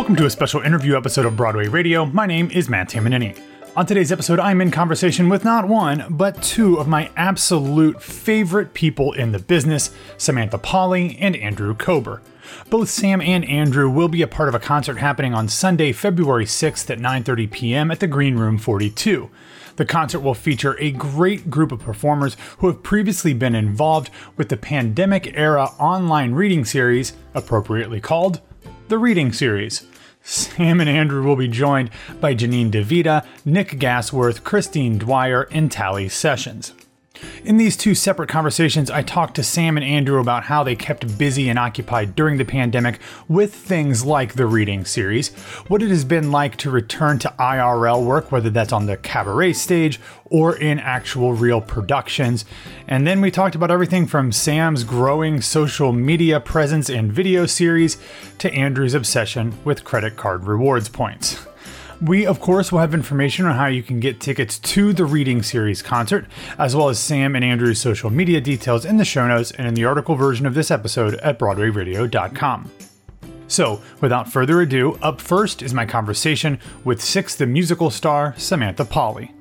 Welcome to a special interview episode of Broadway Radio. My name is Matt Tamanini. On today's episode, I'm in conversation with not one, but two of my absolute favorite people in the business Samantha Pauly and Andrew Kober. Both Sam and Andrew will be a part of a concert happening on Sunday, February 6th at 9:30 p.m. at the Green Room 42. The concert will feature a great group of performers who have previously been involved with the pandemic era online reading series, appropriately called the Reading Series. Sam and Andrew will be joined by Janine DiVita, Nick Gasworth, Christine Dwyer, and Tally Sessions. In these two separate conversations, I talked to Sam and Andrew about how they kept busy and occupied during the pandemic with things like the reading series, what it has been like to return to IRL work, whether that's on the cabaret stage or in actual real productions. And then we talked about everything from Sam's growing social media presence and video series to Andrew's obsession with credit card rewards points. We, of course, will have information on how you can get tickets to the Reading Series concert, as well as Sam and Andrew's social media details in the show notes and in the article version of this episode at BroadwayRadio.com. So, without further ado, up first is my conversation with Six the Musical star Samantha Pauly.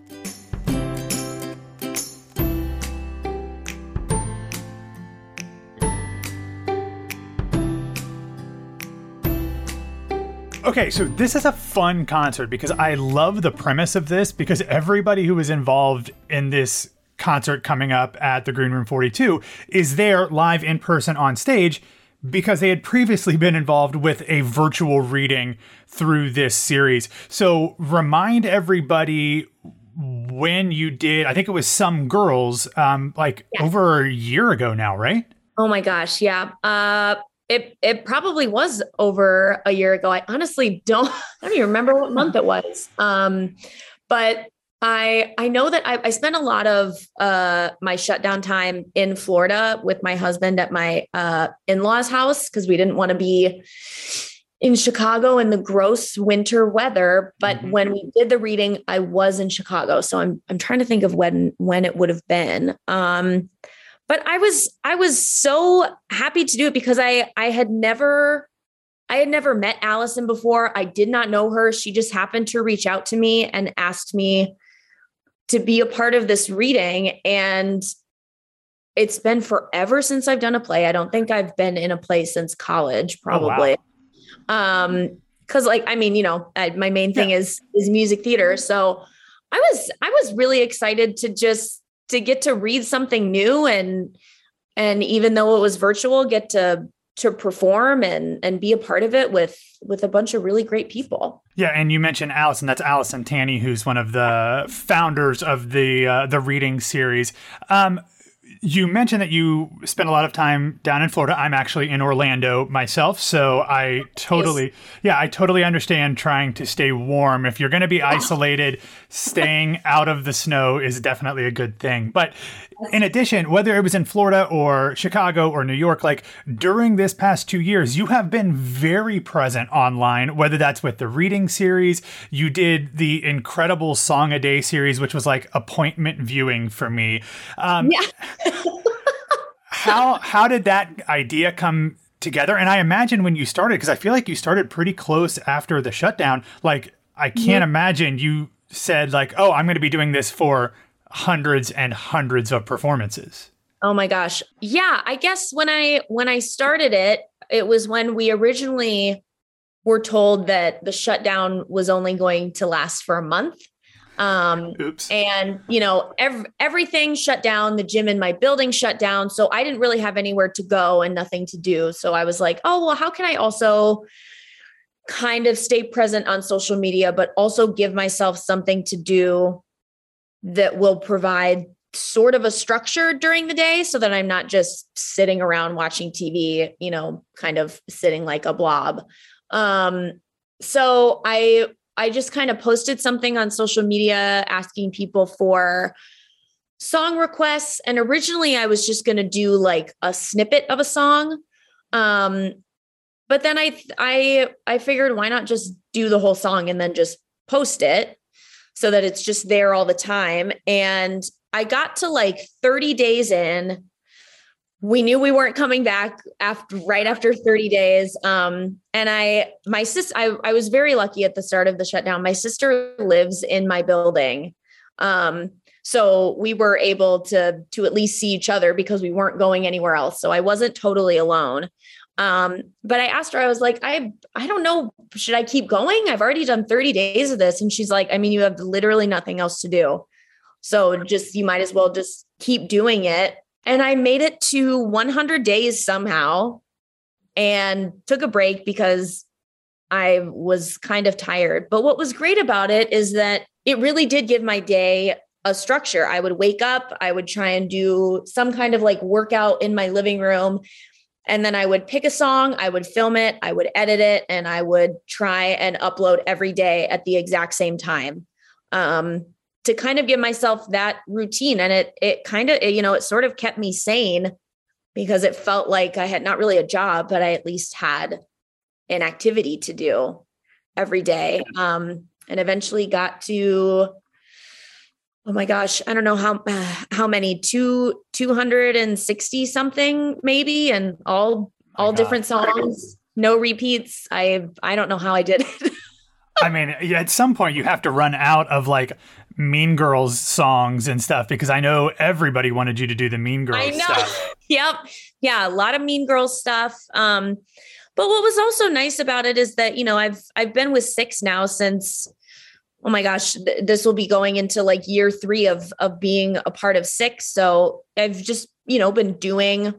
Okay, so this is a fun concert because I love the premise of this because everybody who was involved in this concert coming up at the Green Room 42 is there live in person on stage because they had previously been involved with a virtual reading through this series. So remind everybody when you did, I think it was Some Girls, um, like over a year ago now, right? Oh my gosh, yeah. Uh, it it probably was over a year ago. I honestly don't I don't even remember what month it was. Um, but I I know that I, I spent a lot of uh, my shutdown time in Florida with my husband at my uh, in-laws house because we didn't want to be in Chicago in the gross winter weather. But mm-hmm. when we did the reading, I was in Chicago, so I'm I'm trying to think of when when it would have been. Um, but I was I was so happy to do it because I I had never I had never met Allison before. I did not know her. She just happened to reach out to me and asked me to be a part of this reading and it's been forever since I've done a play. I don't think I've been in a play since college probably. Oh, wow. Um cuz like I mean, you know, I, my main thing yeah. is is music theater. So I was I was really excited to just to get to read something new and and even though it was virtual get to to perform and and be a part of it with with a bunch of really great people. Yeah, and you mentioned Allison. That's Allison Tanny, who's one of the founders of the uh, the reading series. Um, you mentioned that you spent a lot of time down in Florida. I'm actually in Orlando myself, so I totally, yeah, I totally understand trying to stay warm. If you're going to be isolated, staying out of the snow is definitely a good thing. But in addition, whether it was in Florida or Chicago or New York, like during this past two years, you have been very present online, whether that's with the reading series, you did the incredible Song a Day series, which was like appointment viewing for me. Um, yeah. how, how did that idea come together? And I imagine when you started, because I feel like you started pretty close after the shutdown, like I can't yeah. imagine you said like, oh, I'm going to be doing this for hundreds and hundreds of performances. Oh my gosh. Yeah, I guess when I when I started it, it was when we originally were told that the shutdown was only going to last for a month. Um Oops. and you know, ev- everything shut down, the gym in my building shut down, so I didn't really have anywhere to go and nothing to do. So I was like, "Oh, well, how can I also kind of stay present on social media but also give myself something to do that will provide sort of a structure during the day so that I'm not just sitting around watching TV, you know, kind of sitting like a blob. Um, so I I just kind of posted something on social media asking people for song requests and originally I was just going to do like a snippet of a song. Um, but then I I I figured why not just do the whole song and then just post it so that it's just there all the time. And I got to like 30 days in. We knew we weren't coming back after right after 30 days. Um and i my sister I, I was very lucky at the start of the shutdown. My sister lives in my building. Um so we were able to to at least see each other because we weren't going anywhere else. So i wasn't totally alone um but i asked her i was like i i don't know should i keep going i've already done 30 days of this and she's like i mean you have literally nothing else to do so just you might as well just keep doing it and I made it to 100 days somehow and took a break because I was kind of tired. But what was great about it is that it really did give my day a structure. I would wake up, I would try and do some kind of like workout in my living room. And then I would pick a song, I would film it, I would edit it, and I would try and upload every day at the exact same time. Um, to kind of give myself that routine and it it kind of you know it sort of kept me sane because it felt like I had not really a job but I at least had an activity to do every day um and eventually got to oh my gosh i don't know how how many two 260 something maybe and all all different songs no repeats i i don't know how i did it I mean, at some point you have to run out of like Mean Girls songs and stuff because I know everybody wanted you to do the Mean Girls I know. stuff. yep. Yeah, a lot of Mean Girls stuff. Um but what was also nice about it is that, you know, I've I've been with Six now since oh my gosh, th- this will be going into like year 3 of of being a part of Six. So I've just, you know, been doing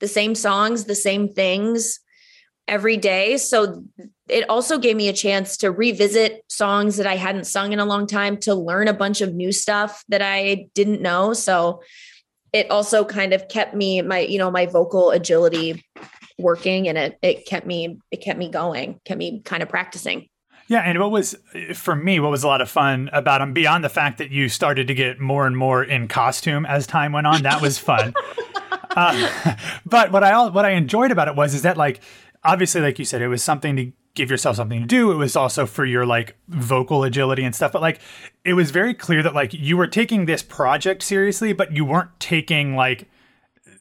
the same songs, the same things every day. So it also gave me a chance to revisit songs that I hadn't sung in a long time, to learn a bunch of new stuff that I didn't know. So it also kind of kept me my, you know, my vocal agility working and it it kept me it kept me going, kept me kind of practicing. Yeah, and what was for me, what was a lot of fun about them beyond the fact that you started to get more and more in costume as time went on, that was fun. uh, but what I what I enjoyed about it was is that like obviously, like you said, it was something to give yourself something to do. It was also for your like vocal agility and stuff. But like, it was very clear that like you were taking this project seriously, but you weren't taking like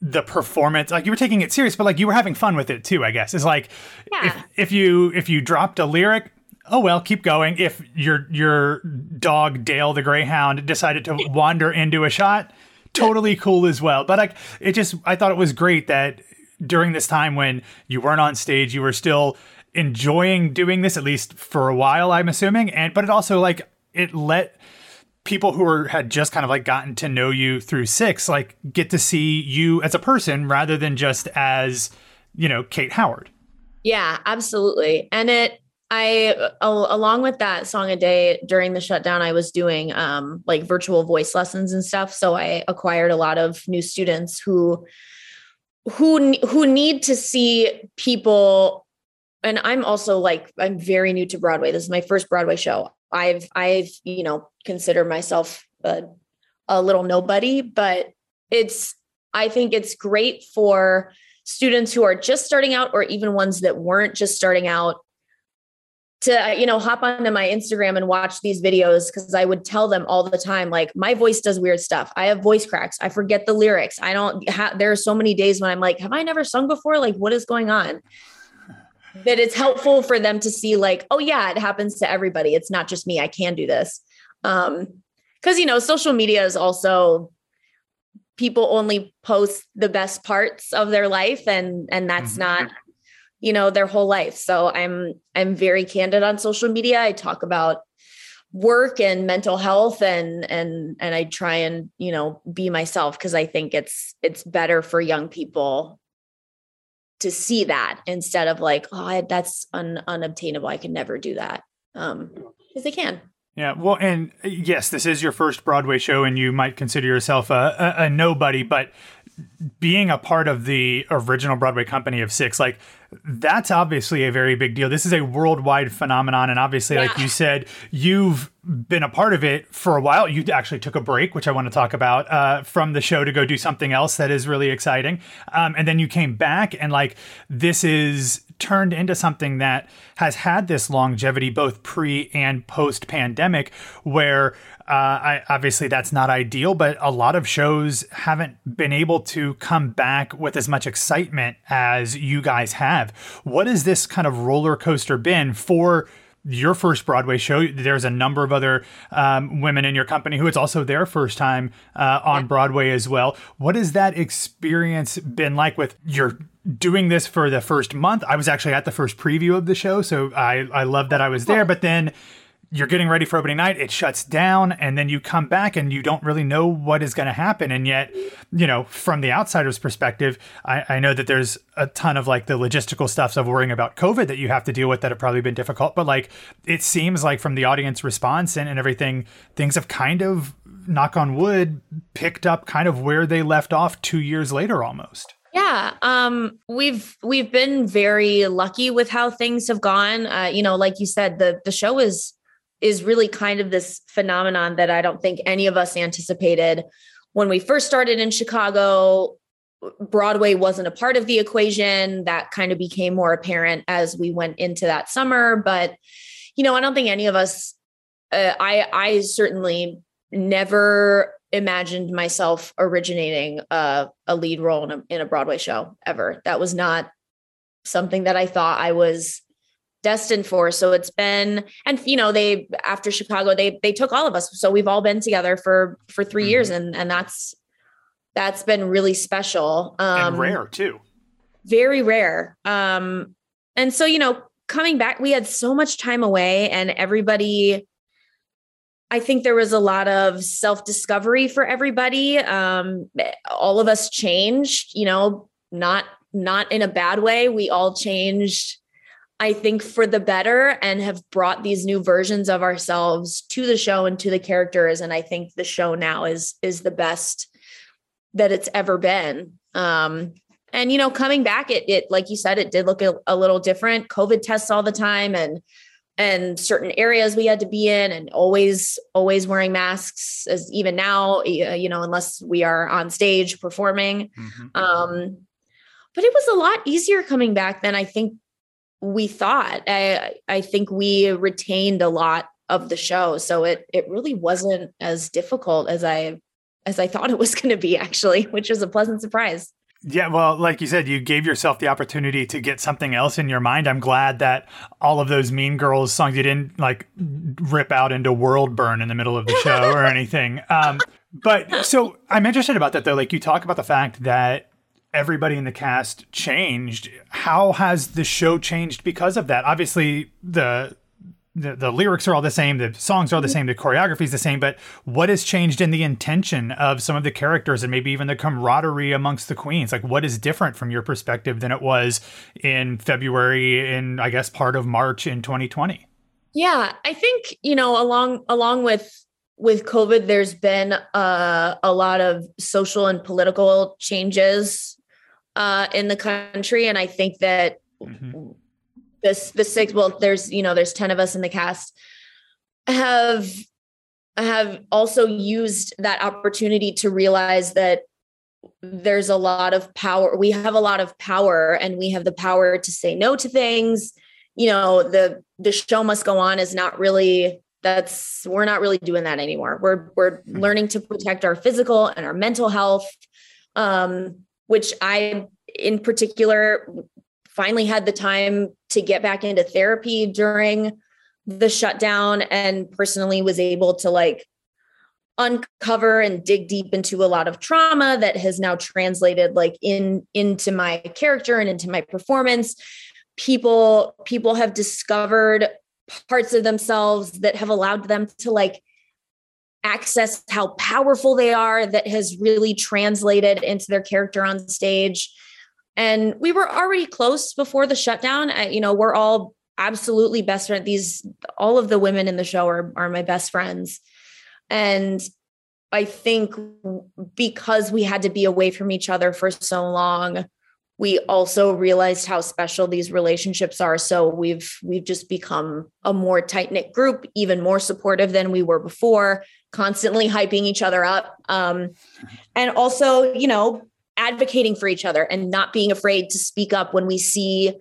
the performance like you were taking it serious but like you were having fun with it too i guess it's like yeah. if, if you if you dropped a lyric oh well keep going. If your your dog dale the greyhound decided to wander into a shot totally cool as well. But like it just i thought it was great that during this time when you weren't on stage, you were still enjoying doing this at least for a while, I'm assuming. And but it also like it let people who were had just kind of like gotten to know you through six like get to see you as a person rather than just as you know kate howard. Yeah absolutely. And it i along with that song a day during the shutdown i was doing um like virtual voice lessons and stuff. So i acquired a lot of new students who who who need to see people. And i'm also like i'm very new to broadway. This is my first broadway show. I've i've you know consider myself a, a little nobody but it's i think it's great for students who are just starting out or even ones that weren't just starting out to you know hop onto my instagram and watch these videos because i would tell them all the time like my voice does weird stuff. I have voice cracks. I forget the lyrics. I don't have there are so many days when i'm like have i never sung before? Like what is going on? That it's helpful for them to see like oh yeah it happens to everybody. It's not just me. I can do this. Um because you know social media is also people only post the best parts of their life and and that's mm-hmm. not you know their whole life. So i'm i'm very candid on social media. I talk about work and mental health and and and i try and you know be myself because i think it's it's better for young people to see that instead of like oh I, that's un, unobtainable. I can never do that. Um because they can. Yeah, well, and uh, yes, this is your first Broadway show, and you might consider yourself a, a, a nobody, but being a part of the original Broadway company of six, like that's obviously a very big deal. This is a worldwide phenomenon. And obviously, yeah. like you said, you've been a part of it for a while. You actually took a break, which I want to talk about, uh, from the show to go do something else that is really exciting. Um, and then you came back, and like this is turned into something that has had this longevity both pre and post pandemic, where uh, I, obviously that's not ideal, but a lot of shows haven't been able to come back with as much excitement as you guys have. What has this kind of roller coaster been for? your first Broadway show. There's a number of other um, women in your company who it's also their first time uh, on Broadway as well. What has that experience been like with your doing this for the first month? I was actually at the first preview of the show, so I, I love that I was there. But then you're getting ready for opening night, it shuts down, and then you come back and you don't really know what is going to happen. And yet, you know, from the outsider's perspective, I, I, know that there's a ton of like the logistical stuff of worrying about COVID that you have to deal with that have probably been difficult. But like, it seems like from the audience response and, and everything, things have kind of, knock on wood, picked up kind of where they left off two years later almost. Yeah, um, we've we've been very lucky with how things have gone. Uh, you know, like you said, the the show is is really kind of this phenomenon that I don't think any of us anticipated when we first started in Chicago. Broadway wasn't a part of the equation. That kind of became more apparent as we went into that summer. But you know, I don't think any of us. Uh, I I certainly never imagined myself originating a, a lead role in a, in a Broadway show ever. That was not something that I thought I was destined for. So it's been, and you know, they after Chicago, they they took all of us. So we've all been together for for 3 mm-hmm. years, and and that's that's been really special. Um, and rare too. Very rare. Um, and so you know, coming back, we had so much time away, and everybody. I think there was a lot of self discovery for everybody. Um, all of us changed, you know, not not in a bad way. We all changed I think for the better and have brought these new versions of ourselves to the show and to the characters and I think the show now is is the best that it's ever been. Um and you know coming back it it like you said it did look a, a little different covid tests all the time and and certain areas we had to be in and always always wearing masks as even now you know unless we are on stage performing mm-hmm. um but it was a lot easier coming back than i think we thought. I I think we retained a lot of the show, so it it really wasn't as difficult as I as I thought it was going to be actually, which was a pleasant surprise. Yeah, well, like you said, you gave yourself the opportunity to get something else in your mind. I'm glad that all of those Mean Girls songs you didn't like rip out into World Burn in the middle of the show or anything. Um, but so I'm interested about that though. Like you talk about the fact that everybody in the cast changed. How has the show changed because of that? Obviously, the the, the lyrics are all the same, the songs are all the same, the choreography is the same, but what has changed in the intention of some of the characters and maybe even the camaraderie amongst the queens? Like, what is different from your perspective than it was in February in I guess part of March in 2020? Yeah, I think you know along along with with COVID, there's been uh, a lot of social and political changes uh, in the country, and I think that mm-hmm. This the six well, there's you know there's ten of us in the cast have have also used that opportunity to realize that there's a lot of power we have a lot of power and we have the power to say no to things you know the the show must go on is not really that's we're not really doing that anymore we're we're mm-hmm. learning to protect our physical and our mental health um which I, in particular, finally had the time to get back into therapy during the shutdown and personally was able to like uncover and dig deep into a lot of trauma that has now translated like in into my character and into my performance. People people have discovered parts of themselves that have allowed them to like access how powerful they are that has really translated into their character on stage and we were already close before the shutdown. I, you know we're all absolutely best friends these all of the women in the show are, are my best friends. And i think because we had to be away from each other for so long we also realized how special these relationships are. So we've we've just become a more tight knit group even more supportive than we were before constantly hyping each other up. Um, and also you know advocating for each other and not being afraid to speak up when we see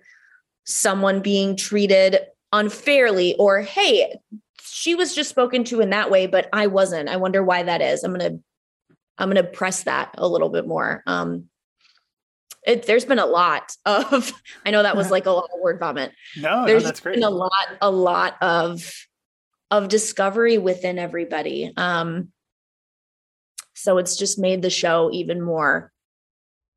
someone being treated unfairly or hey she was just spoken to in that way but i wasn't. I wonder why that is. I'm gonna i'm gonna press that a little bit more. Um it, there's been a lot of i know that was like a lot of word vomit. No, there's no that's great. been a lot a lot of of discovery within everybody. Um so it's just made the show even more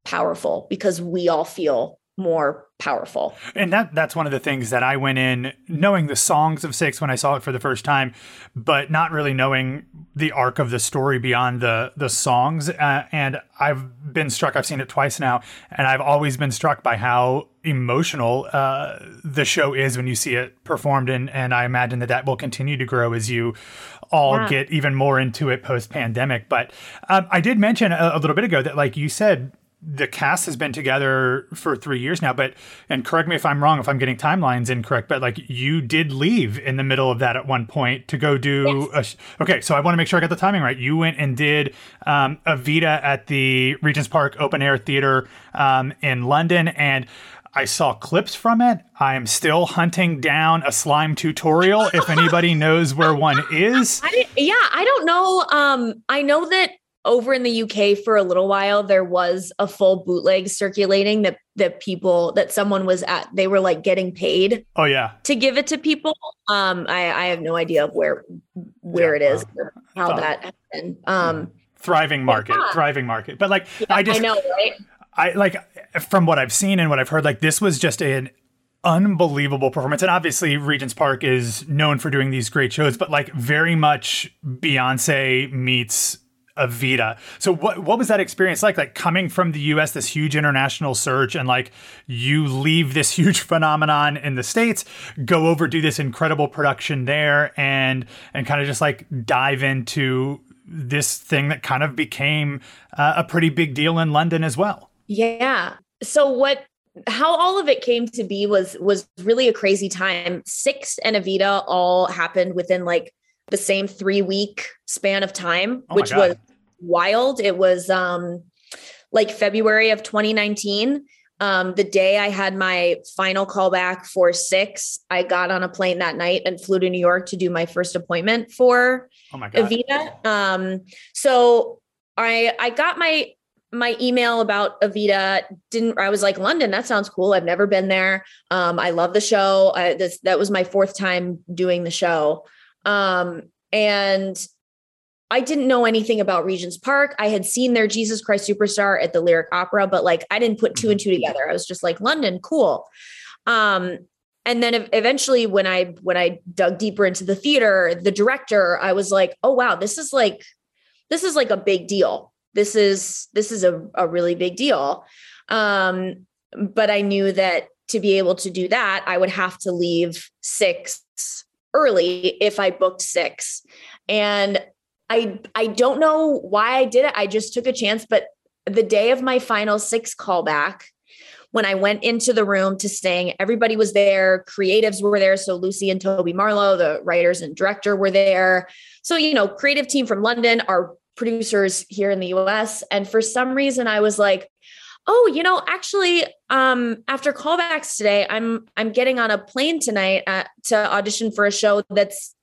powerful because we all feel more powerful. And that that's one of the things that I went in knowing the songs of Six when I saw it for the first time, but not really knowing the arc of the story beyond the the songs. Uh, and I've been struck. I've seen it twice now, and I've always been struck by how emotional uh, the show is when you see it performed. And and I imagine that that will continue to grow as you all yeah. get even more into it post pandemic. But um, I did mention a, a little bit ago that, like you said, the cast has been together for three years now, but and correct me if I'm wrong if I'm getting timelines incorrect, but like you did leave in the middle of that at one point to go do yes. a, okay. So I want to make sure I got the timing right. You went and did um, Evita at the Regent's Park Open Air Theater um, in London, and I saw clips from it. I am still hunting down a slime tutorial. if anybody knows where one is, I yeah, I don't know. Um, I know that over in the UK for a little while, there was a full bootleg circulating that that people that someone was at. They were like getting paid. Oh yeah, to give it to people. Um, I I have no idea of where where yeah, it is or how that happened. Um, thriving market, yeah. thriving market. But like, yeah, I just I know, right? I like from what I've seen and what I've heard, like this was just an unbelievable performance. And obviously, Regent's Park is known for doing these great shows, but like very much Beyonce meets Evita. So what what was that experience like? Like coming from the US, this huge international surge, and like you leave this huge phenomenon in the States, go over, do this incredible production there, and and kind of just like dive into this thing that kind of became uh, a pretty big deal in London as well. Yeah. So what how all of it came to be was was really a crazy time. Six and Evita all happened within like the same three week span of time, oh which was wild. It was um, like February of 2019. Um, the day I had my final callback for six, I got on a plane that night and flew to New York to do my first appointment for oh my God. Evita. Um, so I I got my my email about Evita didn't I was like London that sounds cool I've never been there um I love the show I, this that was my fourth time doing the show um and I didn't know anything about Regent's Park. I had seen their Jesus Christ Superstar at the Lyric Opera, but like I didn't put two and two together. I was just like London, cool. Um, and then eventually when I when I dug deeper into the theater, the director, I was like, oh wow, this is like this is like a big deal. This is this is a, a really big deal. Um, but I knew that to be able to do that, I would have to leave six early if I booked six. And I I don't know why I did it. I just took a chance, but the day of my final six callback, when I went into the room to sing, everybody was there. Creatives were there. So Lucy and Toby Marlow, the writers and director, were there. So, you know, creative team from London, our producers here in the US. And for some reason, I was like, oh, you know, actually, um, after callbacks today, I'm I'm getting on a plane tonight uh, to audition for a show that's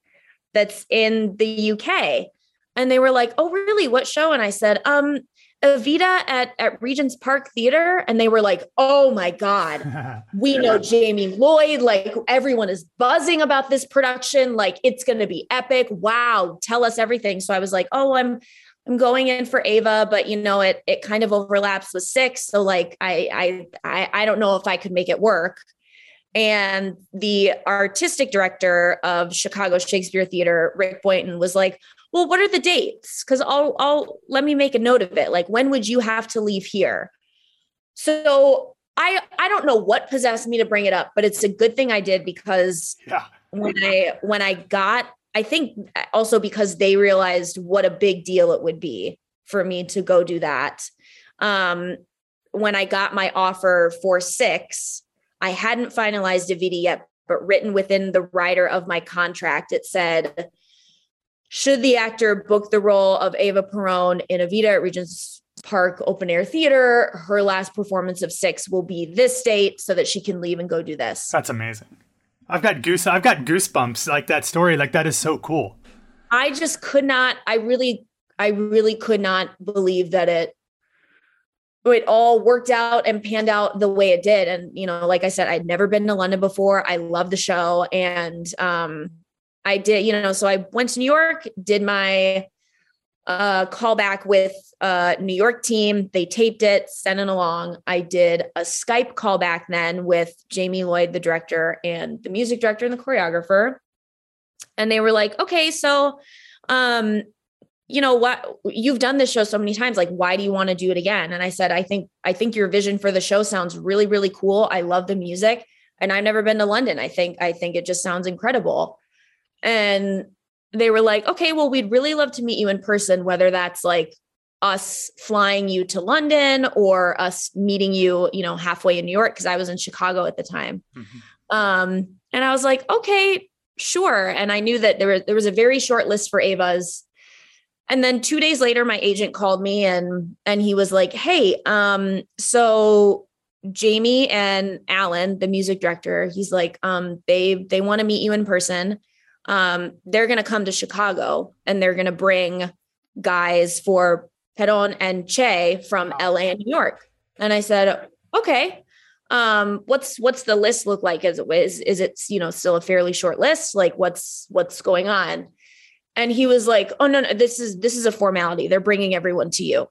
that's in the UK. And they were like, "Oh, really? What show?" And I said, "Um, Evita at at Regent's Park Theater." And they were like, "Oh my god, we know Jamie Lloyd. Like everyone is buzzing about this production. Like it's going to be epic. Wow, tell us everything." So I was like, "Oh, I'm." I'm going in for Eva, but you know it it kind of overlaps with six, so like I I I, I don't know if I could make it work. And the artistic director of Chicago Shakespeare Theater, Rick Boynton, was like, well, what are the dates? Because I'll I'll let me make a note of it. Like when would you have to leave here? So I I don't know what possessed me to bring it up, but it's a good thing I did because yeah. when I when I got I think also because they realized what a big deal it would be for me to go do that. Um, when I got my offer for six, I hadn't finalized Evita yet, but written within the rider of my contract, it said should the actor book the role of Eva Perón in Evita at Regent's Park Open Air Theater. Her last performance of six will be this date so that she can leave and go do this. That's amazing. I've got goose I've got goosebumps like that story. Like that is so cool. I just could not, I really, I really could not believe that it it all worked out and panned out the way it did. And, you know, like I said, I'd never been to London before. I love the show. And um, I did, you know, so I went to New York, did my uh, callback with uh, New York team. They taped it, sent it along. I did a Skype callback then with Jamie Lloyd, the director, and the music director and the choreographer. And they were like, okay, so um, you know what you've done this show so many times like why do you want to do it again and i said i think i think your vision for the show sounds really really cool i love the music and i've never been to london i think i think it just sounds incredible and they were like okay well we'd really love to meet you in person whether that's like us flying you to london or us meeting you you know halfway in new york because i was in chicago at the time mm-hmm. um and i was like okay sure and i knew that there was there was a very short list for Eva's and then 2 days later my agent called me and and he was like, "Hey, um so Jamie and Alan, the music director, he's like, um they they want to meet you in person. Um they're going to come to Chicago and they're going to bring guys for Perón and Che from LA and New York." And I said, "Okay." um what's what's the list look like? Is it is, is it you know still a fairly short list? Like what's what's going on? And he was like oh no no this is this is a formality. They're bringing everyone to you.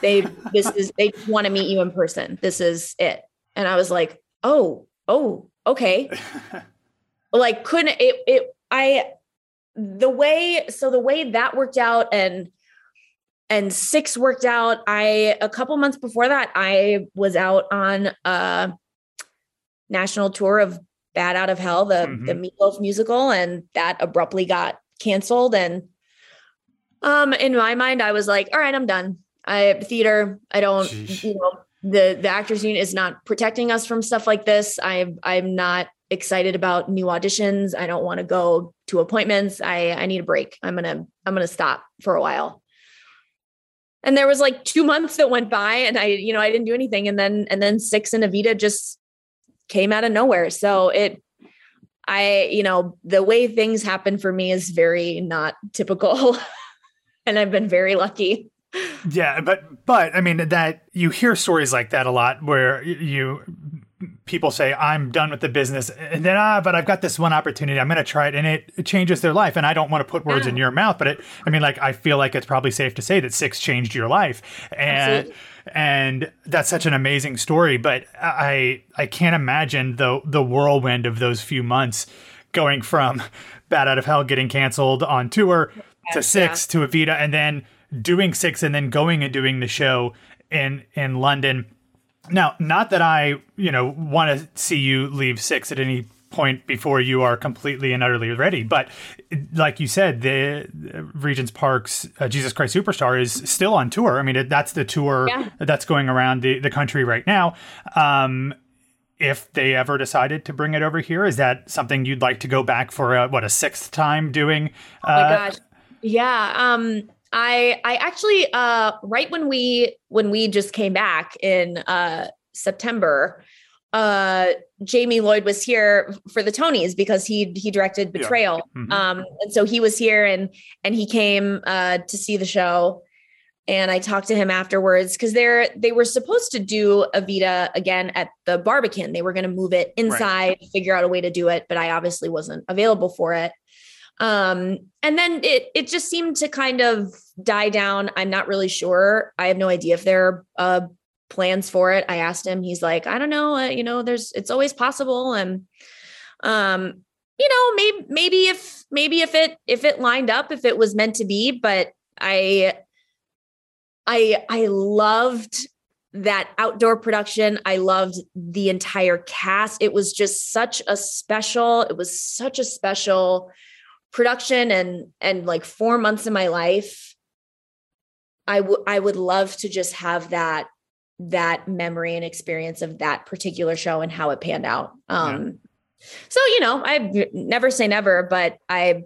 They this is they want to meet you in person. This is it. And i was like oh oh okay. Like couldn't it it i the way so the way that worked out and and six worked out i a couple months before that i was out on a national tour of Bat Out of Hell the mm-hmm. the Meat Loaf musical and that abruptly got canceled. And um, in my mind, I was like, all right, I'm done. I theater. I don't, you know, the the actors union is not protecting us from stuff like this. I'm I'm not excited about new auditions. I don't want to go to appointments. I I need a break. I'm gonna I'm gonna stop for a while. And there was like two months that went by, and I you know I didn't do anything. And then and then six and Evita just came out of nowhere. So it I, you know, the way things happen for me is very not typical. and I've been very lucky. Yeah, but but I mean that you hear stories like that a lot where you people say I'm done with the business and then ah but I've got this one opportunity I'm going to try it and it, it, changes their life and I don't want to put words yeah. in your mouth but it I mean like I feel like it's probably safe to say that 6 changed your life and Absolutely and that's such an amazing story. But I I can't imagine the the whirlwind of those few months going from Bat Out of Hell getting canceled on tour to Six yeah. to Evita, and then doing Six, and then going and doing the show in in London. Now, not that I you know want to see you leave Six at any point before you are completely and utterly ready. But like you said, the Regent's Park's uh, Jesus Christ Superstar is still on tour. I mean, it, that's the tour yeah. that's going around the, the country right now. Um, if they ever decided to bring it over here, is that something you'd like to go back for? A, what a sixth time doing? Uh, oh my uh, gosh, yeah. Um, I I actually uh, right when we when we just came back in uh, September, uh Jamie Lloyd was here for the Tonys because he he directed Betrayal. Yeah. Mm-hmm. Um and so he was here and and he came uh to see the show and I talked to him afterwards cuz they're they were supposed to do Evita again at the Barbican. They were going to move it inside, right. figure out a way to do it, but I obviously wasn't available for it. Um and then it it just seemed to kind of die down. I'm not really sure. I have no idea if there are uh plans for it. I asked him, he's like, I don't know, uh, you know, there's it's always possible and um you know, maybe maybe if maybe if it if it lined up, if it was meant to be, but I I I loved that outdoor production. I loved the entire cast. It was just such a special, it was such a special production and and like 4 months of my life I would I would love to just have that that memory and experience of that particular show and how it panned out. Um, yeah. So you know, I never say never, but I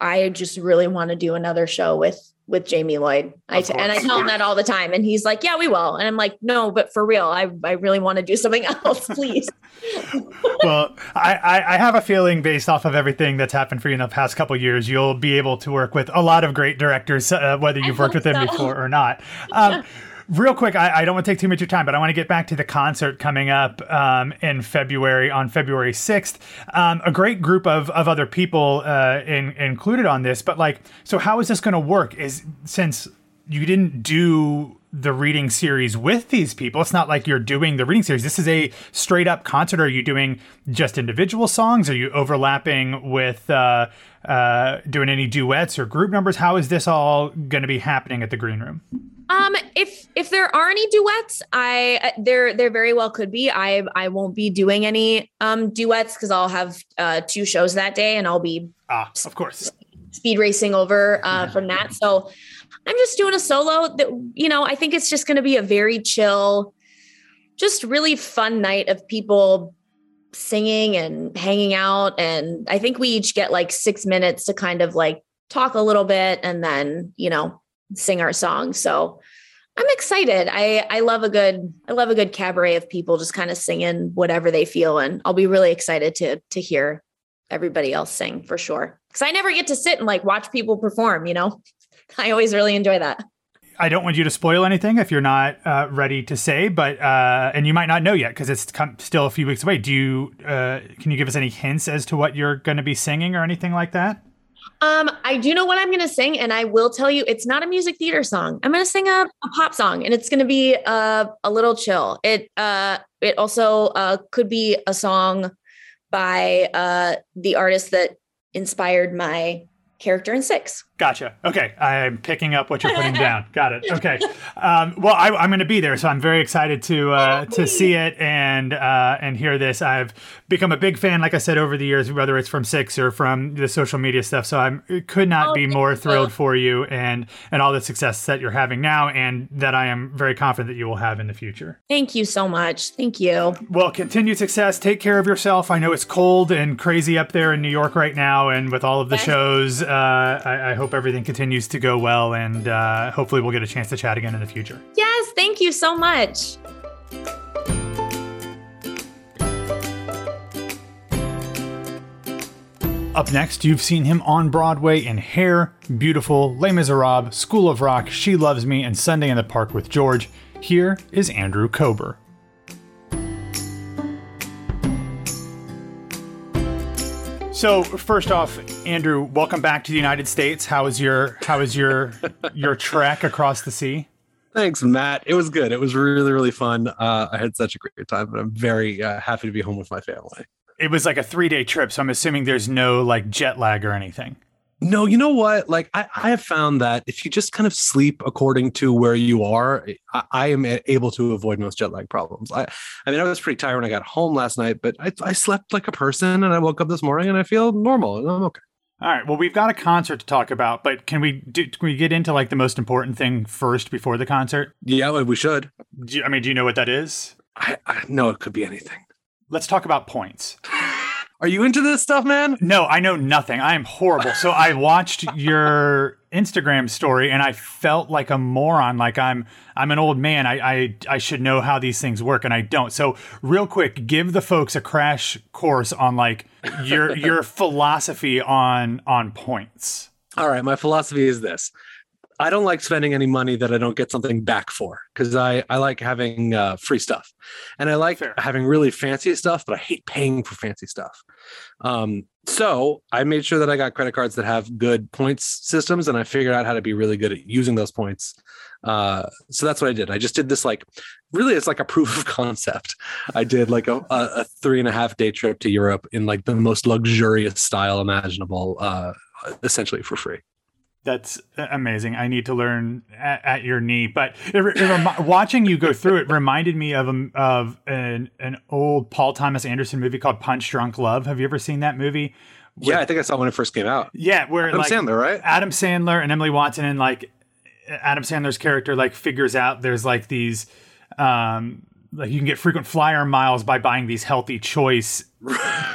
I just really want to do another show with with Jamie Lloyd. I t- and I tell him that all the time, and he's like, "Yeah, we will." And I'm like, "No, but for real, I I really want to do something else, please." well, I, I have a feeling based off of everything that's happened for you in the past couple years, you'll be able to work with a lot of great directors, uh, whether you've worked with them so. before or not. Um, real quick, I, I, don't want to take too much of your time, but I want to get back to the concert coming up um, in February on February 6th. Um, a great group of, of other people uh, in, included on this, but like, so how is this going to work? Is since you didn't do the reading series with these people, it's not like you're doing the reading series. This is a straight up concert. Are you doing just individual songs? Are you overlapping with uh, uh, doing any duets or group numbers? How is this all going to be happening at the Green Room? Um, if if there are any duets, I uh, there there very well could be. I I won't be doing any um duets because I'll have uh two shows that day, and I'll be ah of course speed racing over uh from that. So I'm just doing a solo. That you know, I think it's just going to be a very chill, just really fun night of people singing and hanging out, and I think we each get like six minutes to kind of like talk a little bit, and then you know sing our song. So I'm excited. I I love a good I love a good cabaret of people just kind of singing whatever they feel and I'll be really excited to to hear everybody else sing for sure. Cuz I never get to sit and like watch people perform, you know. I always really enjoy that. I don't want you to spoil anything if you're not uh, ready to say, but uh, and you might not know yet because it's come, still a few weeks away. Do you uh, can you give us any hints as to what you're going to be singing or anything like that? Um, I do know what I'm going to sing, and I will tell you, it's not a music theater song. I'm going to sing a, a, pop song, and it's going to be uh, a little chill. It uh, it also uh, could be a song by uh, the artist that inspired my character in six. Gotcha. Okay, I'm picking up what you're putting down. Got it. Okay. Um, well, I, am going to be there, so I'm very excited to uh, oh, to see it and uh, and hear this. I've become a big fan, like I said, over the years, whether it's from Six or from the social media stuff. So I'm could not oh, be more thrilled for you and and all the success that you're having now, and that I am very confident that you will have in the future. Thank you so much. Thank you. Well, continued success. Take care of yourself. I know it's cold and crazy up there in New York right now, and with all of the shows, uh, I, I hope everything continues to go well, and uh, hopefully we'll get a chance to chat again in the future. Yes, thank you so much. Up next, you've seen him on Broadway in Hair, Beautiful, Les Miserables, School of Rock, She Loves Me, and Sunday in the Park with George. Here is Andrew Kober. So first off, Andrew, welcome back to the United States. How was your how was your your trek across the sea? Thanks, Matt. It was good. It was really really fun. Uh, I had such a great time, and I'm very uh, happy to be home with my family. It was like a three day trip, so I'm assuming there's no like jet lag or anything. No, you know what? Like I, I have found that if you just kind of sleep according to where you are, eh, I, I, am able to avoid most jet lag problems. I, I mean, I was pretty tired when I got home last night, but I, I slept like a person, and I woke up this morning and I feel normal, and I'm okay. All right. Well, we've got a concert to talk about, but can we do, can we get into like the most important thing first before the concert? Yeah, we should. You, I mean, do you know what that is? I, I know it could be anything. Let's talk about points. Are you into this stuff, man? No, I know nothing. I am horrible. So I watched your Instagram story and I felt like a moron. Like I'm I'm an old man. I, I I should know how these things work and I don't. So real quick, give the folks a crash course on like your your philosophy on on points. All right, my philosophy is this. I don't like spending any money that I don't get something back for because I, I like having uh, free stuff and I like Fair. having really fancy stuff, but I hate paying for fancy stuff. Um, so I made sure that I got credit cards that have good points systems and I figured out how to be really good at using those points. Uh, so that's what I did. I just did this like really it's like a proof of concept. I did like a, a three and a half day trip to Europe in like the most luxurious style imaginable, uh, essentially for free. That's amazing. I need to learn at, at your knee. But it, it rem- watching you go through it reminded me of a, of an an old Paul Thomas Anderson movie called Punch Drunk Love. Have you ever seen that movie? yeah, I think I saw when it first came out. Yeah, where Adam like, Sandler, right? Adam Sandler and Emily Watson, and like Adam Sandler's character like figures out there's like these um like you can get frequent flyer miles by buying these healthy choice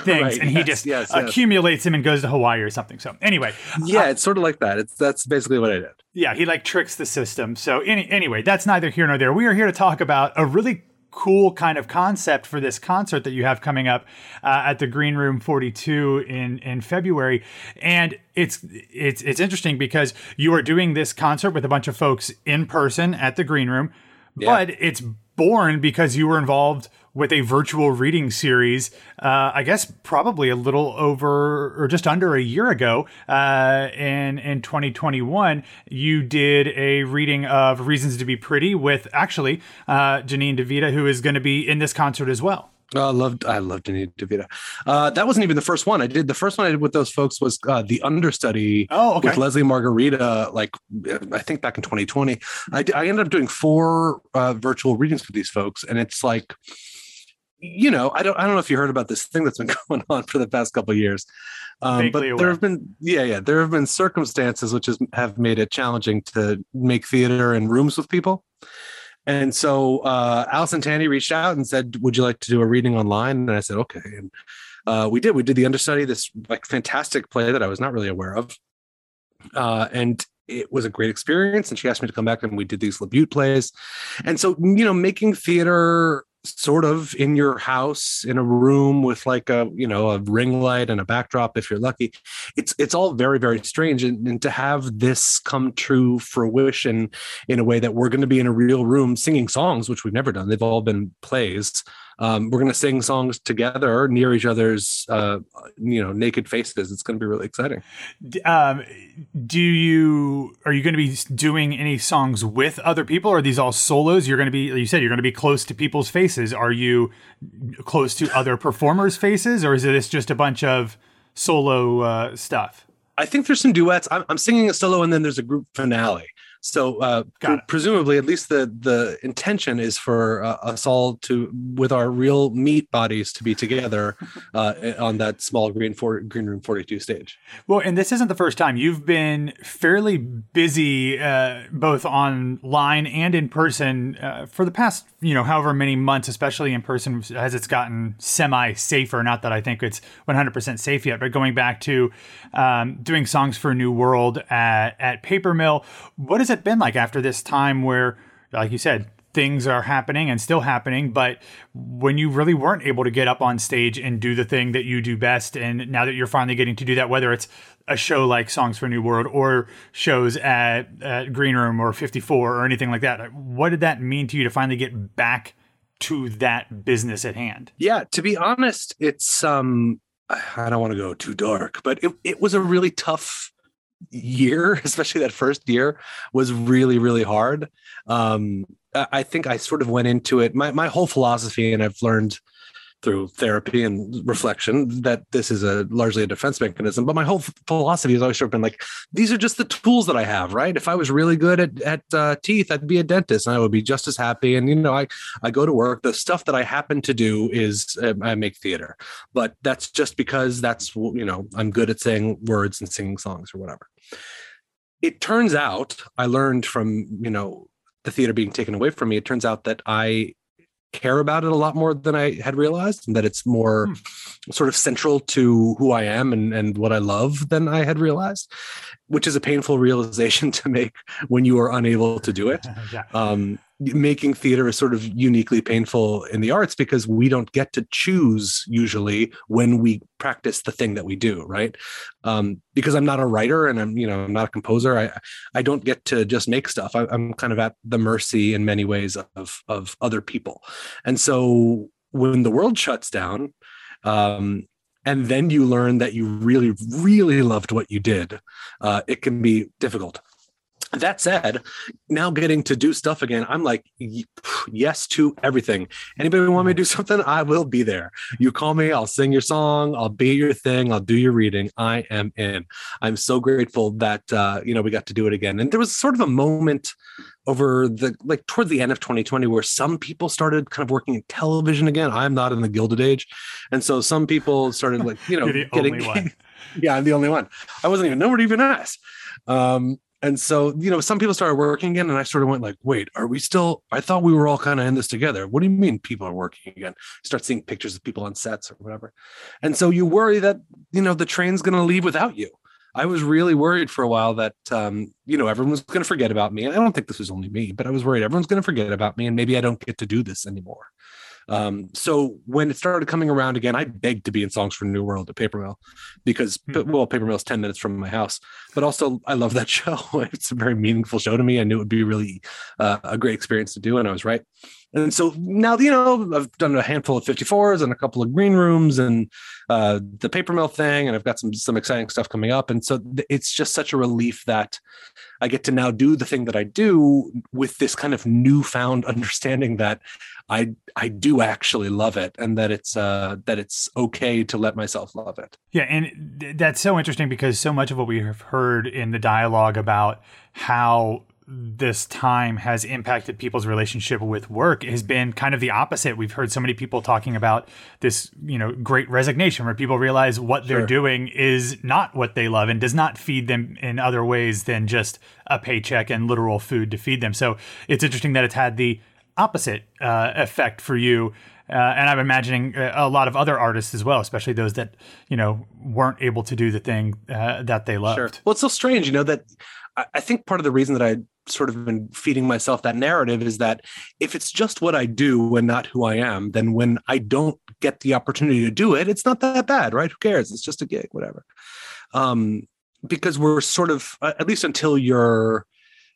things, Right, and he just yes, yes. accumulates them and goes to Hawaii or something. So anyway, Yeah, it's sort of like that. It's that's basically what I did. yeah, he like tricks the system. So any, anyway, that's neither here nor there. We are here to talk about a really cool kind of concept for this concert that you have coming up uh, at the Green Room 42 in in February, and it's it's it's interesting because you are doing this concert with a bunch of folks in person at the Green Room, but it's born because you were involved with a virtual reading series, uh, I guess probably a little over or just under a year ago. Uh, in in 2021, you did a reading of Reasons to Be Pretty with actually uh, Janine DiVita, who is going to be in this concert as well. Oh, I loved I loved Janine DiVita. Uh, that wasn't even the first one I did. The first one I did with those folks was uh, the understudy Oh, okay. with Leslie Margherita. Like I think back in 2020, I, ended up doing four uh, virtual readings with these folks, and it's like, you know, I don't I don't know if you heard about this thing that's been going on for the past couple of years. Um, but aware. there have been, yeah, yeah, there have been circumstances which has, have made it challenging to make theater in rooms with people. And so uh, Allison Tanny reached out and said, "Would you like to do a reading online?" And I said, "Okay." And uh, we did. We did the understudy, this like fantastic play that I was not really aware of, uh, and it was a great experience. And she asked me to come back, and we did these LaBute plays. And so, you know, making theater sort of in your house in a room with like a you know a ring light and a backdrop if you're lucky. It's it's all very very strange and, and to have this come true fruition in a way that we're going to be in a real room singing songs which we've never done. They've all been plays um, we're going to sing songs together near each other's uh, you know naked faces it's going to be really exciting Um, do you are you going to be doing any songs with other people? Or are these all solos? You're going to be you said you're going to be close to people's faces. Are you close to other performers' faces, or is this just a bunch of solo uh, stuff? I think there's some duets. I'm, I'm singing a solo, and then there's a group finale. So uh, it. presumably, at least the the intention is for uh, us all to, with our real meat bodies, to be together uh, on that small green for, green room 42 stage. Well, and this isn't the first time you've been fairly busy, uh, both online and in person, uh, for the past, you know, however many months, especially in person, as it's gotten semi safer. Not that I think it's 100% safe yet, but going back to um, doing songs for New World at, at Paper Mill, what has it been like after this time where, like you said, things are happening and still happening, but when you really weren't able to get up on stage and do the thing that you do best, and now that you're finally getting to do that, whether it's a show like Songs for New World or shows at, at Green Room or 54 or anything like that, what did that mean to you to finally get back to that business at hand? Yeah, to be honest, it's um, I don't want to go too dark, but it, it was a really tough year, especially that first year was really, really hard. Um, I think I sort of went into it. My my whole philosophy, and I've learned through therapy and reflection that this is a largely a defense mechanism. But my whole philosophy has always sort of been like, these are just the tools that I have, right? If I was really good at at uh, teeth, I'd be a dentist, and I would be just as happy. And you know, I I go to work. The stuff that I happen to do is uh, I make theater, but that's just because that's you know I'm good at saying words and singing songs or whatever. It turns out I learned from you know the theater being taken away from me. It turns out that I care about it a lot more than I had realized, and that it's more sort of central to who I am and, and what I love than I had realized, which is a painful realization to make when you are unable to do it. yeah. Um, making theater is sort of uniquely painful in the arts because we don't get to choose usually when we practice the thing that we do, right? Um, because I'm not a writer and I'm, you know, I'm not a composer. I I don't get to just make stuff. I, I'm kind of at the mercy in many ways of of other people, and so when the world shuts down, um, and then you learn that you really, really loved what you did, uh, it can be difficult. That said, now getting to do stuff again, I'm like, yes to everything. Anybody want me to do something? I will be there. You call me, I'll sing your song, I'll be your thing, I'll do your reading. I am in. I'm so grateful that uh, you know we got to do it again. And there was sort of a moment over the like toward the end of 2020 where some people started kind of working in television again. I'm not in the Gilded Age, and so some people started like you know getting yeah, I'm the only one. I wasn't even nobody even asked. Um, And so, you know, some people started working again, and I sort of went like, "Wait, are we still? I thought we were all kind of in this together. What do you mean people are working again?" Start seeing pictures of people on sets or whatever, and so you worry that you know the train's going to leave without you. I was really worried for a while that um, you know everyone was going to forget about me. I don't think this was only me, but I was worried everyone's going to forget about me, and maybe I don't get to do this anymore. Um, so when it started coming around again, I begged to be in Songs for New World at Paper Mill because, mm-hmm. well, Paper Mill's 10 minutes from my house, but also I love that show. it's a very meaningful show to me. I knew it would be really uh, a great experience to do, and I was right. And so now, you know, I've done a handful of 54s and a couple of green rooms and uh, the paper mill thing, and I've got some some exciting stuff coming up. And so it's just such a relief that I get to now do the thing that I do with this kind of newfound understanding that I I do actually love it, and that it's uh, that it's okay to let myself love it. Yeah, and that's so interesting because so much of what we have heard in the dialogue about how this time has impacted people's relationship with work has been kind of the opposite. We've heard so many people talking about this, you know, great resignation where people realize what sure. they're doing is not what they love and does not feed them in other ways than just a paycheck and literal food to feed them. So it's interesting that it's had the opposite uh, effect for you. Uh, and I'm imagining a lot of other artists as well, especially those that you know weren't able to do the thing uh, that they loved. Sure. Well, it's so strange, you know, that I think part of the reason that I sort of been feeding myself that narrative is that if it's just what I do and not who I am, then when I don't get the opportunity to do it, it's not that bad, right? Who cares? It's just a gig, whatever. Um, because we're sort of, at least until you're,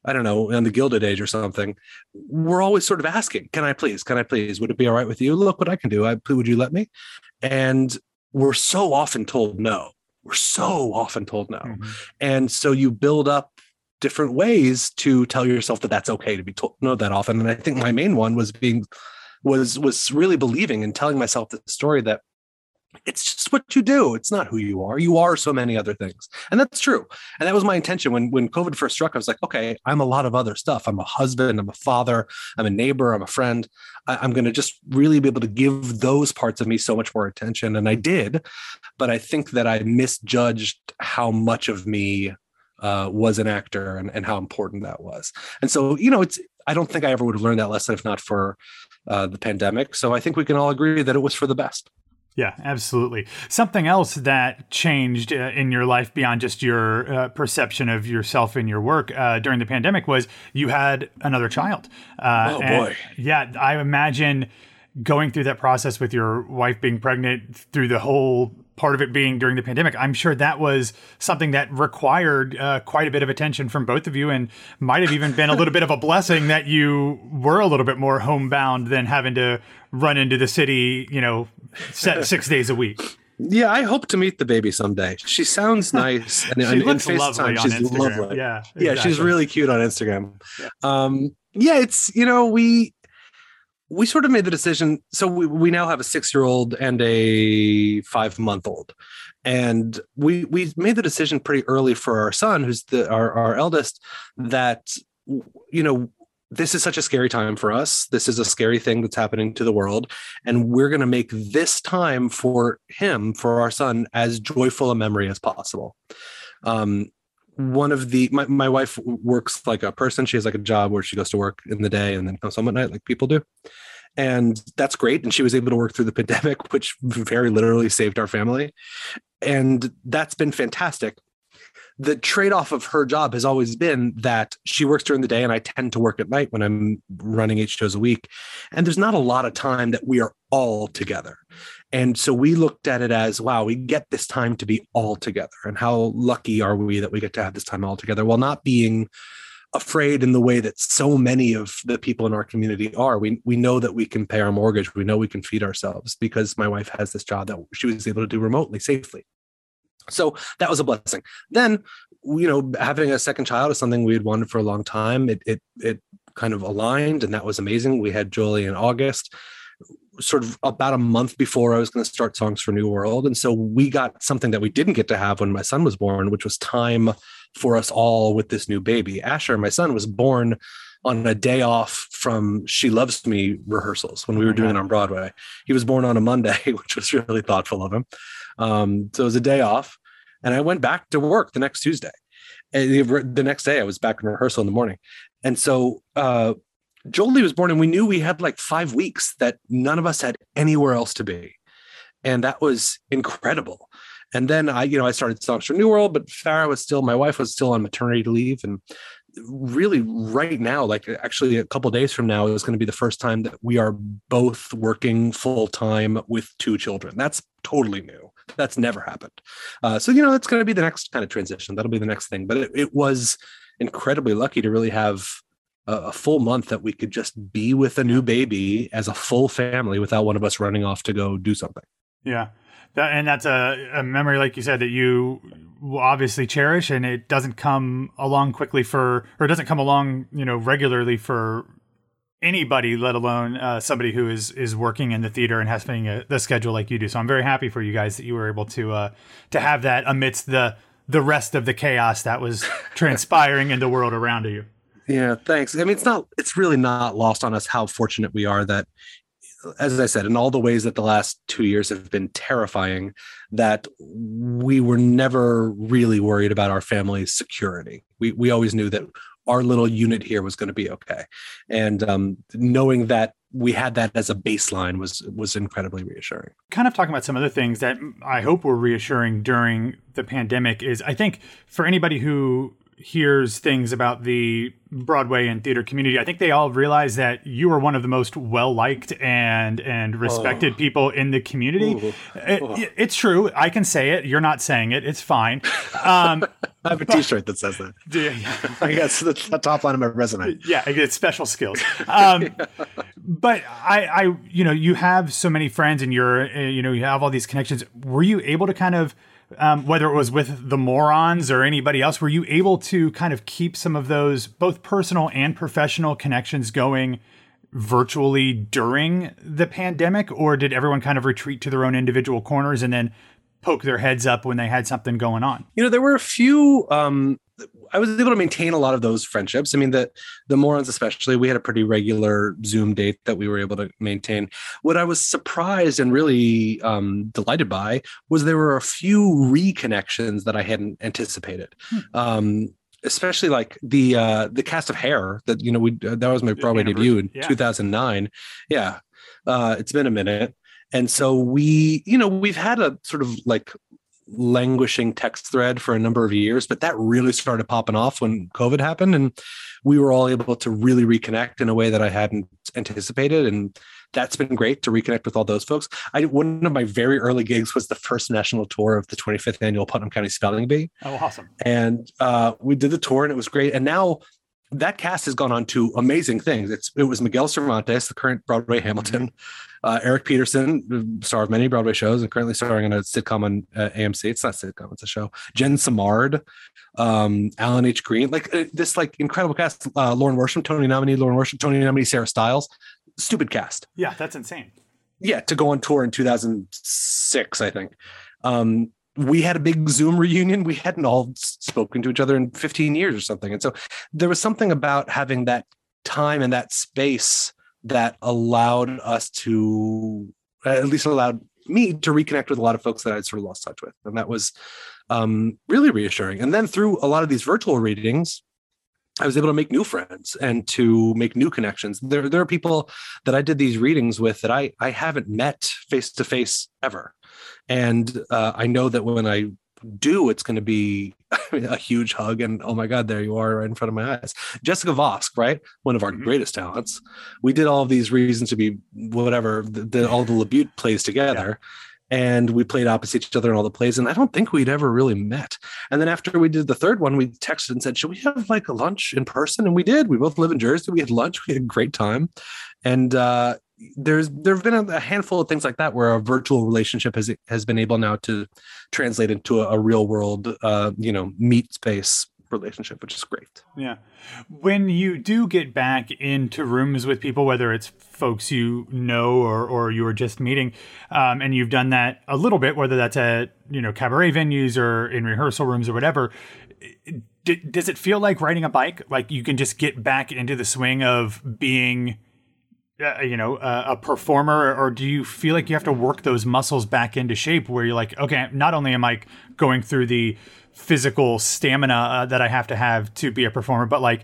I don't know, in the Gilded Age or something, we're always sort of asking, "Can I please? Can I please? Would it be all right with you? Look what I can do. I, would you let me?" And we're so often told no. We're so often told no, mm-hmm. and so you build up different ways to tell yourself that that's okay to be told that often. And I think my main one was being was was really believing and telling myself the story that it's just what you do. It's not who you are. You are so many other things. And that's true. And that was my intention when when COVID first struck. I was like, okay, I'm a lot of other stuff. I'm a husband, I'm a father, I'm a neighbor, I'm a friend. I, am going to just really be able to give those parts of me so much more attention. And I did, but I think that I misjudged how much of me uh, was an actor and, and how important that was. And so, you know, it's I don't think I ever would have learned that lesson if not for uh, the pandemic. So I think we can all agree that it was for the best. Yeah, absolutely. Something else that changed uh, in your life beyond just your uh, perception of yourself and your work uh, during the pandemic was you had another child. Uh, oh boy! Yeah, I imagine going through that process with your wife being pregnant through the whole part of it being during the pandemic, I'm sure that was something that required uh, quite a bit of attention from both of you and might have even been a little bit of a blessing that you were a little bit more homebound than having to run into the city, you know, set six days a week. Yeah, I hope to meet the baby someday. She sounds nice, and, she and looks in FaceTime, she's Instagram. lovely. Yeah, exactly. yeah, she's really cute on Instagram. Yeah. Um, yeah, it's you know we we sort of made the decision. So we, we now have a six year old and a five month old. And we we made the decision pretty early for our son, who's the our, our eldest, that you know this is such a scary time for us. This is a scary thing that's happening to the world. And we're going to make this time for him, for our son, as joyful a memory as possible. Um, one of the my, my wife works like a person. She has like a job where she goes to work in the day and then comes home at night like people do. And that's great. And she was able to work through the pandemic which very literally saved our family. And that's been fantastic. The trade-off of her job has always been that she works during the day and I tend to work at night when I'm running eight shows a week. And there's not a lot of time that we are all together. And so we looked at it as, wow, we get this time to be all together. And how lucky are we that we get to have this time all together while not being afraid in the way that so many of the people in our community are. We we know that we can pay our mortgage. We know we can feed ourselves because my wife has this job that she was able to do remotely safely. So that was a blessing. Then, you know, having a second child is something we had wanted for a long time. It it it kind of aligned, and that was amazing. We had Julie in August sort of about a month before I was going to start Songs for New World. And so we got something that we didn't get to have when my son was born, which was time for us all with this new baby. Asher, my son, was born on a day off from She Loves Me rehearsals when we were doing it on Broadway. He was born on a Monday, which was really thoughtful of him. Um, so it was a day off. And I went back to work the next Tuesday. And the next day, I was back in rehearsal in the morning, and so uh, Jolie was born, and we knew we had like five weeks that none of us had anywhere else to be, and that was incredible. And then I, you know, I started Songs for New World, but Farah was still, my wife was still on maternity leave, and really right now like actually a couple days from now is going to be the first time that we are both working full time with two children. That's totally new. That's never happened. Uh, so you know that's going to be the next kind of transition. That'll be the next thing. But it, it was incredibly lucky to really have a, a, full month that we could just be with a new baby as a full family without one of us running off to go do something. Yeah. That, and that's a, a memory like you said that you obviously cherish and it doesn't come along quickly for or it doesn't come along you know regularly for anybody let alone uh, somebody who is is working in the theater and has a, the schedule like you do. So i'm very happy for you guys that you were able to uh, to have that amidst the the rest of the chaos that was transpiring in the world around you yeah thanks i mean it's not it's really not lost on us how fortunate we are that as I said, in all the ways that the last two years have been terrifying, that we were never really worried about our family's security. We we always knew that our little unit here was going to be okay, and um, knowing that we had that as a baseline was was incredibly reassuring. Kind of talking about some other things that I hope were reassuring during the pandemic is I think for anybody who hears things about the Broadway and theater community, I think they all realize that you are one of the most well liked and and respected oh. people in the community. It, it's true. I can say it. You're not saying it. It's fine. Um, I have a T-shirt that says that. Yeah, I guess the, the top line of my resume. Yeah, it's special skills. Um, yeah. But I, I, you know, you have so many friends, and you're, uh, you know, you have all these connections. Were you able to kind of um, whether it was with the morons or anybody else, were you able to kind of keep some of those both personal and professional connections going virtually during the pandemic, or did everyone kind of retreat to their own individual corners and then poke their heads up when they had something going on? You know, there were a few um, I was able to maintain a lot of those friendships. I mean, the the morons especially, we had a pretty regular Zoom date that we were able to maintain. What I was surprised and really um, delighted by was there were a few reconnections that I hadn't anticipated. Hmm. Um, especially like the uh the cast of hair that you know we uh, that was my broadway debut in yeah. 2009 yeah uh it's been a minute and so we you know we've had a sort of like languishing text thread for a number of years, but that really started popping off when COVID happened. And we were all able to really reconnect in a way that I hadn't anticipated. And that's been great to reconnect with all those folks. I one of my very early gigs was the first national tour of the 25th annual Putnam County Spelling Bee. Oh, awesome! And uh, we did the tour, and it was great. And now that cast has gone on to amazing things. It's it was Miguel Cervantes, the current Broadway Hamilton, mm-hmm. Uh, Eric Petersen, star of many Broadway shows, and currently starring in a sitcom on uh, AMC. It's not sitcom; it's a show. Jen Simard, um, Alan H. Green, like uh, this like incredible cast. Uh, Lauren Worsham, Tony nominee, Lauren Worsham, Tony nominee, Sarah Stiles. Stupid cast. Yeah, that's insane. Yeah, to go on tour in 2006, I think. Um, we had a big Zoom reunion. We hadn't all spoken to each other in 15 years or something. And so there was something about having that time and that space that allowed us to, at least allowed me to reconnect with a lot of folks that I'd sort of lost touch with. And that was um, really reassuring. And then through a lot of these virtual readings, I was able to make new friends and to make new connections. There, there are people that I did these readings with that I, I haven't met face to face ever. And uh, I know that when I do, it's going to be a huge hug. And oh my God, there you are right in front of my eyes. Jessica Vosk, right? One of our mm-hmm. greatest talents. We did all these reasons to be whatever, the, the, all the LaBute plays together. Yeah and we played opposite each other in all the plays and i don't think we'd ever really met and then after we did the third one we texted and said should we have like a lunch in person and we did we both live in jersey we had lunch we had a great time and uh, there's there have been a, handful of things like that where a virtual relationship has has been able now to translate into a, a real world uh, you know meet space relationship which is great. Yeah. When you do get back into rooms with people whether it's folks you know or or you were just meeting um, and you've done that a little bit whether that's at you know cabaret venues or in rehearsal rooms or whatever d- does it feel like riding a bike? Like you can just get back into the swing of being uh, you know uh, a performer or do you feel like you have to work those muscles back into shape where you're like okay not only am i going through the physical stamina uh, that i have to have to be a performer but like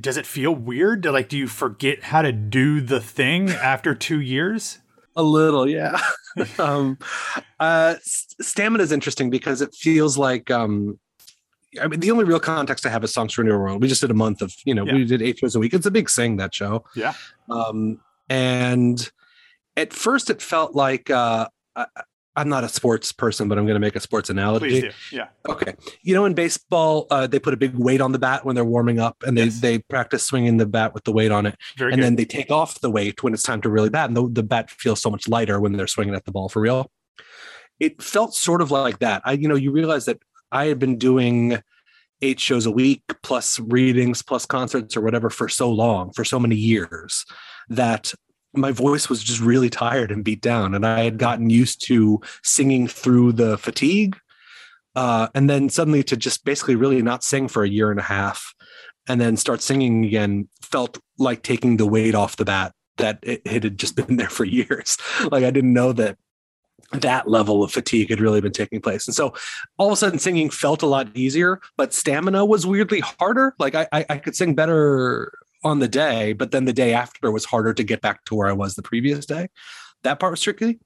does it feel weird like do you forget how to do the thing after two years? A little yeah. Um uh stamina is interesting because it feels like um I mean, the only real context I have is Songs for a New World. We just did a month of, you know, yeah. we did eight shows a week. It's a big thing, that show. Yeah. Um, and at first, it felt like uh, I, am not a sports person, but I'm going to make a sports analogy. Yeah. Okay. You know, in baseball, uh, they put a big weight on the bat when they're warming up, and they yes. they practice swinging the bat with the weight on it, Very and good. then they take off the weight when it's time to really bat, and the, the bat feels so much lighter when they're swinging at the ball for real. It felt sort of like that. I, you know, you realize that I had been doing eight shows a week plus readings plus concerts or whatever for so long for so many years that my voice was just really tired and beat down and i had gotten used to singing through the fatigue uh, and then suddenly to just basically really not sing for a year and a half and then start singing again felt like taking the weight off the bat that it, it had just been there for years. Like i didn't know that that level of fatigue had really been taking place. And so all of a sudden singing felt a lot easier, but stamina was weirdly harder. Like I, I, I could sing better on the day, but then the day after was harder to get back to where I was the previous day. That part was tricky.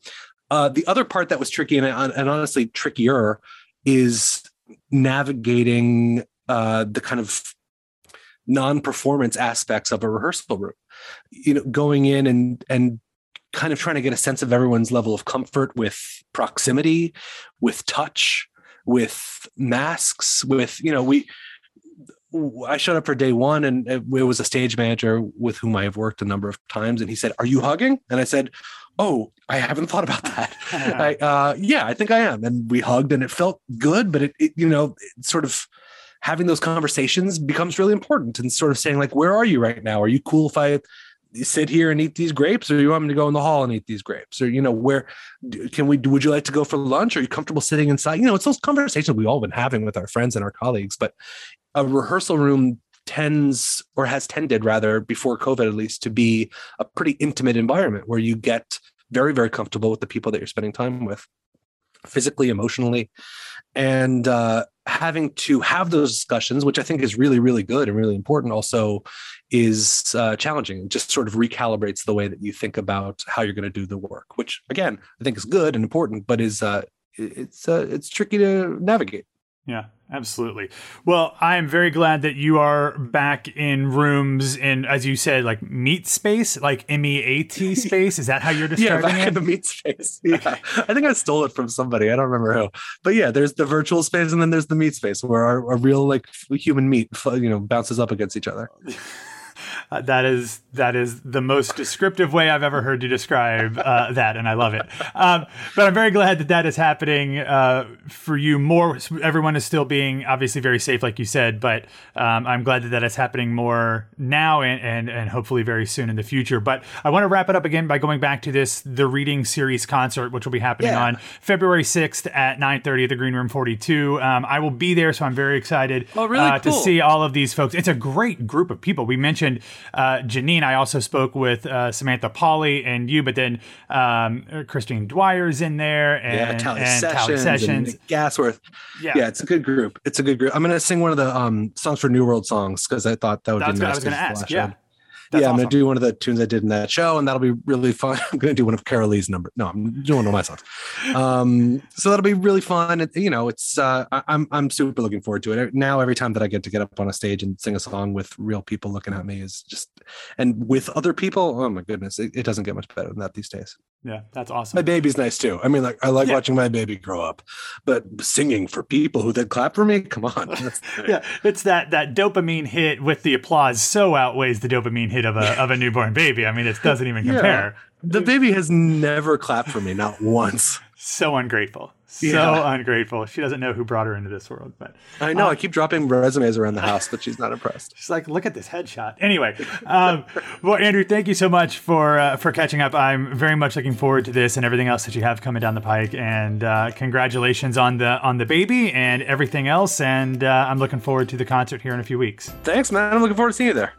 Uh, the other part that was tricky and, and honestly trickier is navigating uh, the kind of non-performance aspects of a rehearsal room. You know, going in and and kind of trying to get a sense of everyone's level of comfort with proximity, with touch, with masks, with, you know, we, I showed up for day one and it was a stage manager with whom I have worked a number of times. And he said, Are you hugging? And I said, Oh, I haven't thought about that. I, uh, yeah, I think I am. And we hugged and it felt good, but it, it you know, it sort of having those conversations becomes really important and sort of saying, like, where are you right now? Are you cool if I sit here and eat these grapes or you want me to go in the hall and eat these grapes? Or you know where can we would you like to go for lunch? Are you comfortable sitting inside? You know it's those conversations we've all been having with our friends and our colleagues but a rehearsal room tends or has tended rather before covid at least to be a pretty intimate environment where you get very very comfortable with the people that you're spending time with physically emotionally and uh, having to have those discussions, which I think is really, really good and really important, also is uh, challenging. It just sort of recalibrates the way that you think about how you're going to do the work, which again I think is good and important, but is uh, it's uh, it's tricky to navigate. Yeah, absolutely. Well, I am very glad that you are back in rooms in, as you said, like meat space, like M E A T space. Is that how you're describing yeah, back it? in the meat space. Yeah, I think I stole it from somebody. I don't remember who. But yeah, there's the virtual space, and then there's the meat space where our, our real like human meat, you know, bounces up against each other. Uh, that is that is the most descriptive way I've ever heard you describe uh, that, and I love it. Um, but I'm very glad that that is happening uh, for you. More, everyone is still being obviously very safe, like you said, but um, I'm glad that that is happening more now and, and and hopefully very soon in the future. But I want to wrap it up again by going back to this the reading series concert, which will be happening yeah. on February 6th at 9:30 at the Green Room 42. Um, I will be there, so I'm very excited oh, really uh, cool. to see all of these folks. It's a great group of people. We mentioned uh, Janine, I also spoke with uh, Samantha Pauly and you, but then um, Christine Dwyer's in there and, yeah, Tally and Sessions, Tally Sessions. Gasworth. Yeah. yeah, it's a good group. It's a good group. I'm going to sing one of the um, songs for New World songs because I thought that would That's be nice. I was going to ask. Yeah. That's yeah, awesome. I'm gonna do one of the tunes I did in that show, and that'll be really fun. I'm gonna do one of Carol Lee's number. No, I'm doing one of my songs. Um, so that'll be really fun. It, you know, it's uh, I'm I'm super looking forward to it. Now every time that I get to get up on a stage and sing a song with real people looking at me is just, and with other people, oh my goodness, it, it doesn't get much better than that these days. Yeah, that's awesome. My baby's nice too. I mean, like I like yeah. watching my baby grow up, but singing for people who then clap for me, come on. yeah, it's that that dopamine hit with the applause so outweighs the dopamine hit of a of a newborn baby. I mean, it doesn't even compare. Yeah. The baby has never clapped for me, not once. So ungrateful so yeah. ungrateful. She doesn't know who brought her into this world. But I know um, I keep dropping resumes around the house, but she's not impressed. She's like, look at this headshot. Anyway, um, well, Andrew, thank you so much for uh, for catching up. I'm very much looking forward to this and everything else that you have coming down the pike. And uh, congratulations on the on the baby and everything else. And uh, I'm looking forward to the concert here in a few weeks. Thanks, man. I'm looking forward to seeing you there.